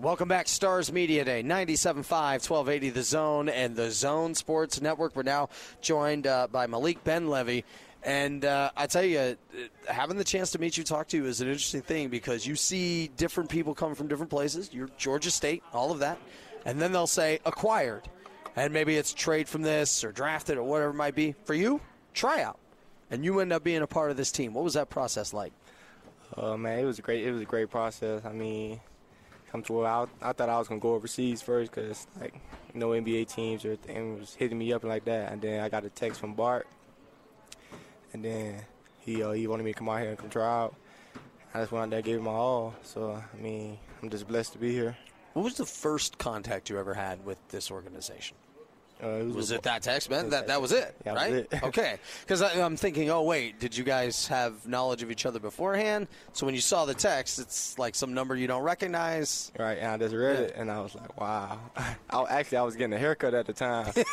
Welcome back, Stars Media Day, 97.5, 1280 The Zone and The Zone Sports Network. We're now joined uh, by Malik Benlevi. And uh, I tell you, uh, having the chance to meet you, talk to you is an interesting thing because you see different people coming from different places. You're Georgia State, all of that. And then they'll say acquired. And maybe it's trade from this or drafted or whatever it might be. For you, tryout. And you end up being a part of this team. What was that process like? Uh, man, it was a great. It was a great process. I mean, come to I, I thought I was gonna go overseas first because like no NBA teams or thing was hitting me up like that. And then I got a text from Bart, and then he uh, he wanted me to come out here and come try out. I just went out there, gave it my all. So I mean, I'm just blessed to be here. What was the first contact you ever had with this organization? Uh, it was, Was it that text, man? That that was it, Yeah, right? was it. okay, because I'm thinking, oh wait, did you guys have knowledge of each other beforehand? So when you saw the text, it's like some number you don't recognize. Right, and I just read Yeah. it, and I was like, "Wow!" I, actually, I was getting a haircut at the time.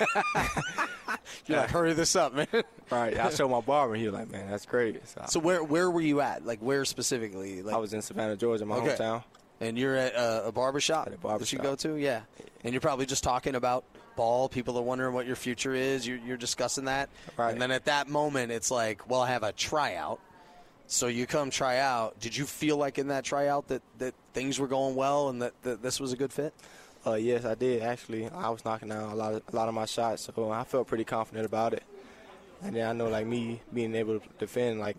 You're like, hurry this up, man. right, I showed my barber, and he was like, "Man, that's great." So, so where where were you at? Like where specifically? Like, I was in Savannah, Georgia, my Okay. hometown. and you're at uh, a barber shop At a that you shop. go to, yeah. And you're probably just talking about ball. People are wondering what your future is. You're, you're discussing that, Right. and then at that moment, it's like, well, I have a tryout. So you come try out. Did you feel like in that tryout that, that things were going well and that, that this was a good fit? Uh, yes, I did actually. I was knocking down a lot of a lot of my shots, so I felt pretty confident about it. And then I know like me being able to defend like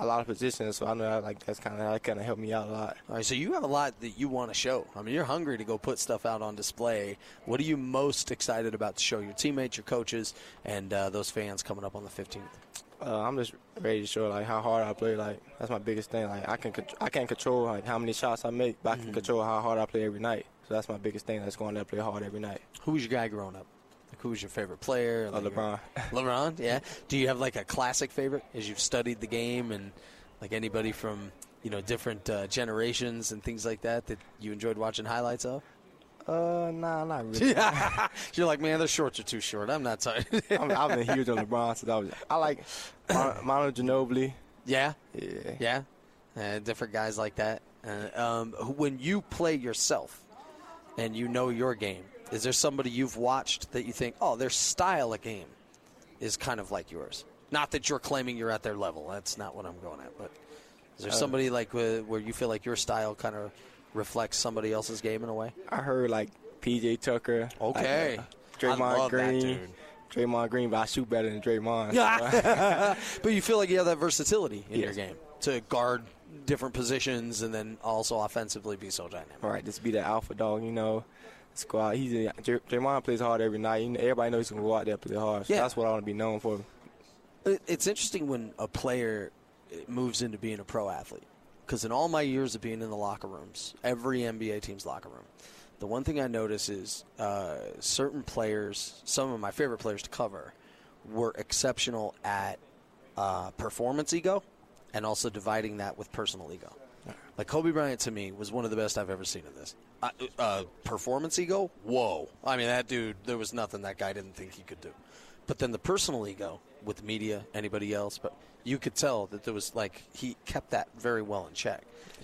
a lot of positions, so I know that, like that's kind of that kind of helped me out a lot. All right, so you have a lot that you want to show. I mean, you're hungry to go put stuff out on display. What are you most excited about to show your teammates, your coaches, and uh, those fans coming up on the 15th? Uh, I'm just ready to show like how hard I play. Like that's my biggest thing. Like I can I can't control like how many shots I make, but I can control how hard I play every night. So that's my biggest thing. That's going to play hard every night. Who was your guy growing up? Like, who was your favorite player? Uh, Like, LeBron. LeBron, yeah. Do you have like a classic favorite as you've studied the game and like anybody from you know different uh, generations and things like that that you enjoyed watching highlights of? Uh, nah, not really. You're like, man, their shorts are too short. I'm not sorry. I'm, I've been huge on LeBron since I was. I like Mon- Manu Ginobili. yeah, Yeah. yeah, uh, different guys like that. Uh, um, when you play yourself and you know your game, is there somebody you've watched that you think, oh, their style of game is kind of like yours? Not that you're claiming you're at their level. That's not what I'm going at. But is there somebody like uh, where you feel like your style kind of reflects somebody else's game in a way? I heard like PJ Tucker. Okay. Like, uh, Draymond Green. Draymond Green, but I shoot better than Draymond. Yeah, but you feel like you have that versatility in your game to guard different positions and then also offensively be so dynamic. All right, just be the alpha dog, you know. Squad. He's a, Dray- Draymond plays hard every night. Everybody knows he's gonna go out there and play hard. So Yeah. that's what I want to be known for. It's interesting when a player uh, moves into being a pro athlete. Because in all my years of being in the locker rooms, every NBA team's locker room, the one thing I notice is uh, certain players, some of my favorite players to cover, were exceptional at uh, performance ego and also dividing that with personal ego. Like Kobe Bryant to me was one of the best I've ever seen in this. Uh, uh, performance ego, whoa! I mean, that dude, there was nothing that guy didn't think he could do. But then the personal ego with media, anybody else, but you could tell that there was like he kept that very well in check.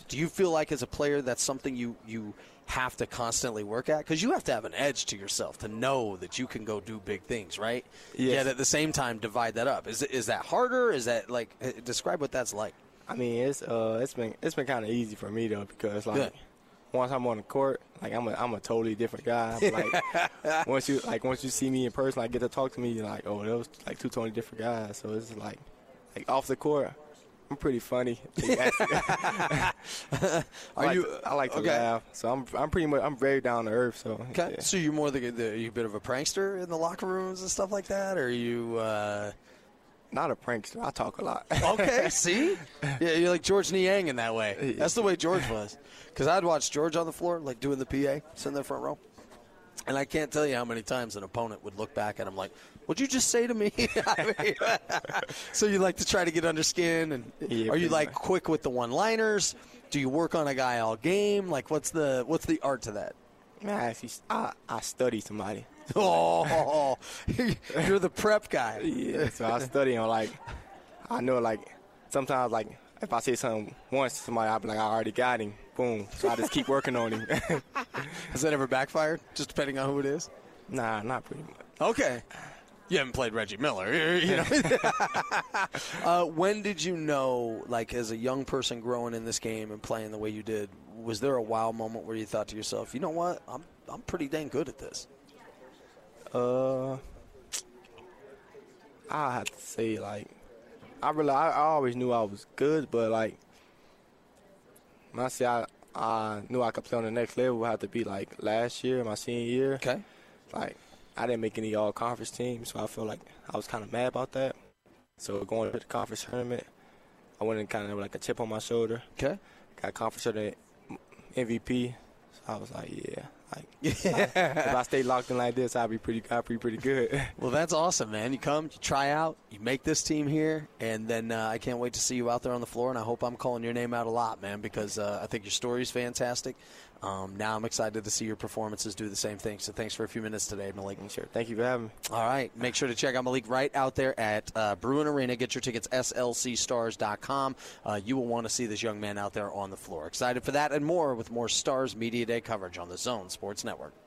Do you feel like as a player that's something you you have to constantly work at because you have to have an edge to yourself to know that you can go do big things, right? Yes. Yet at the same time, divide that up. Is is that harder? Is that like eh, describe what that's like? I mean, it's uh, it's been it's been kind of easy for me though because like Good. once I'm on the court, like I'm a I'm a totally different guy. Like once you like once you see me in person, like get to talk to me, you're like, oh, those like two totally different guys. So it's like like off the court, I'm pretty funny. Are like you? to, I like to okay. laugh, so I'm I'm pretty much I'm very down to earth. So Okay, yeah. so you're more the, the you a bit of a prankster in the locker rooms and stuff like that, or are you? Uh, not a prankster. I talk a lot. okay, see, yeah, you're like George Niang in that way. That's the way George was. Because I'd watch George on the floor, like doing the PA, sitting there front row, and I can't tell you how many times an opponent would look back at him like, "What'd you just say to me?" I mean, so you like to try to get under skin, and Yeah, are you like much. quick with the one-liners? Do you work on a guy all game? Like, what's the what's the art to that? Man, I, I study somebody. Oh, you're the prep guy. Yeah, so I study on like I know like sometimes like if I say something once to somebody, I'll be like I already got him. boom. So I just keep working on him. Has that ever backfired? Just depending on who it is. nah, not pretty much. Okay. You haven't played Reggie Miller, you know. uh, when did you know, like, as a young person growing in this game and playing the way you did, was there a wow moment where you thought to yourself, you know what, I'm I'm pretty dang good at this? Uh, I have to say like, I really I, I always knew I was good, but like, when I say I I knew I could play on the next level, would have to be like last year, my senior year. Okay. Like, I didn't make any all conference team, so I feel like I was kind of mad about that. So going to the conference tournament, I went in kind of like a chip on my shoulder. Okay. Got conference tournament MVP. So I was like, yeah, like if I stay locked in like this, I'll be pretty, I'll be pretty good. Well, that's awesome, man. You come, you try out, you make this team here, and then uh, I can't wait to see you out there on the floor. And I hope I'm calling your name out a lot, man, because uh, I think your story is fantastic. Um, now I'm excited to see your performances do the same thing. So thanks for a few minutes today, Malik. sure. Thank you for having me. All right. Make sure to check out Malik right out there at uh, Bruin Arena. Get your tickets, slcstars.com. Uh, you will want to see this young man out there on the floor. Excited for that and more with more Stars Media Day coverage on the Zone Sports Network.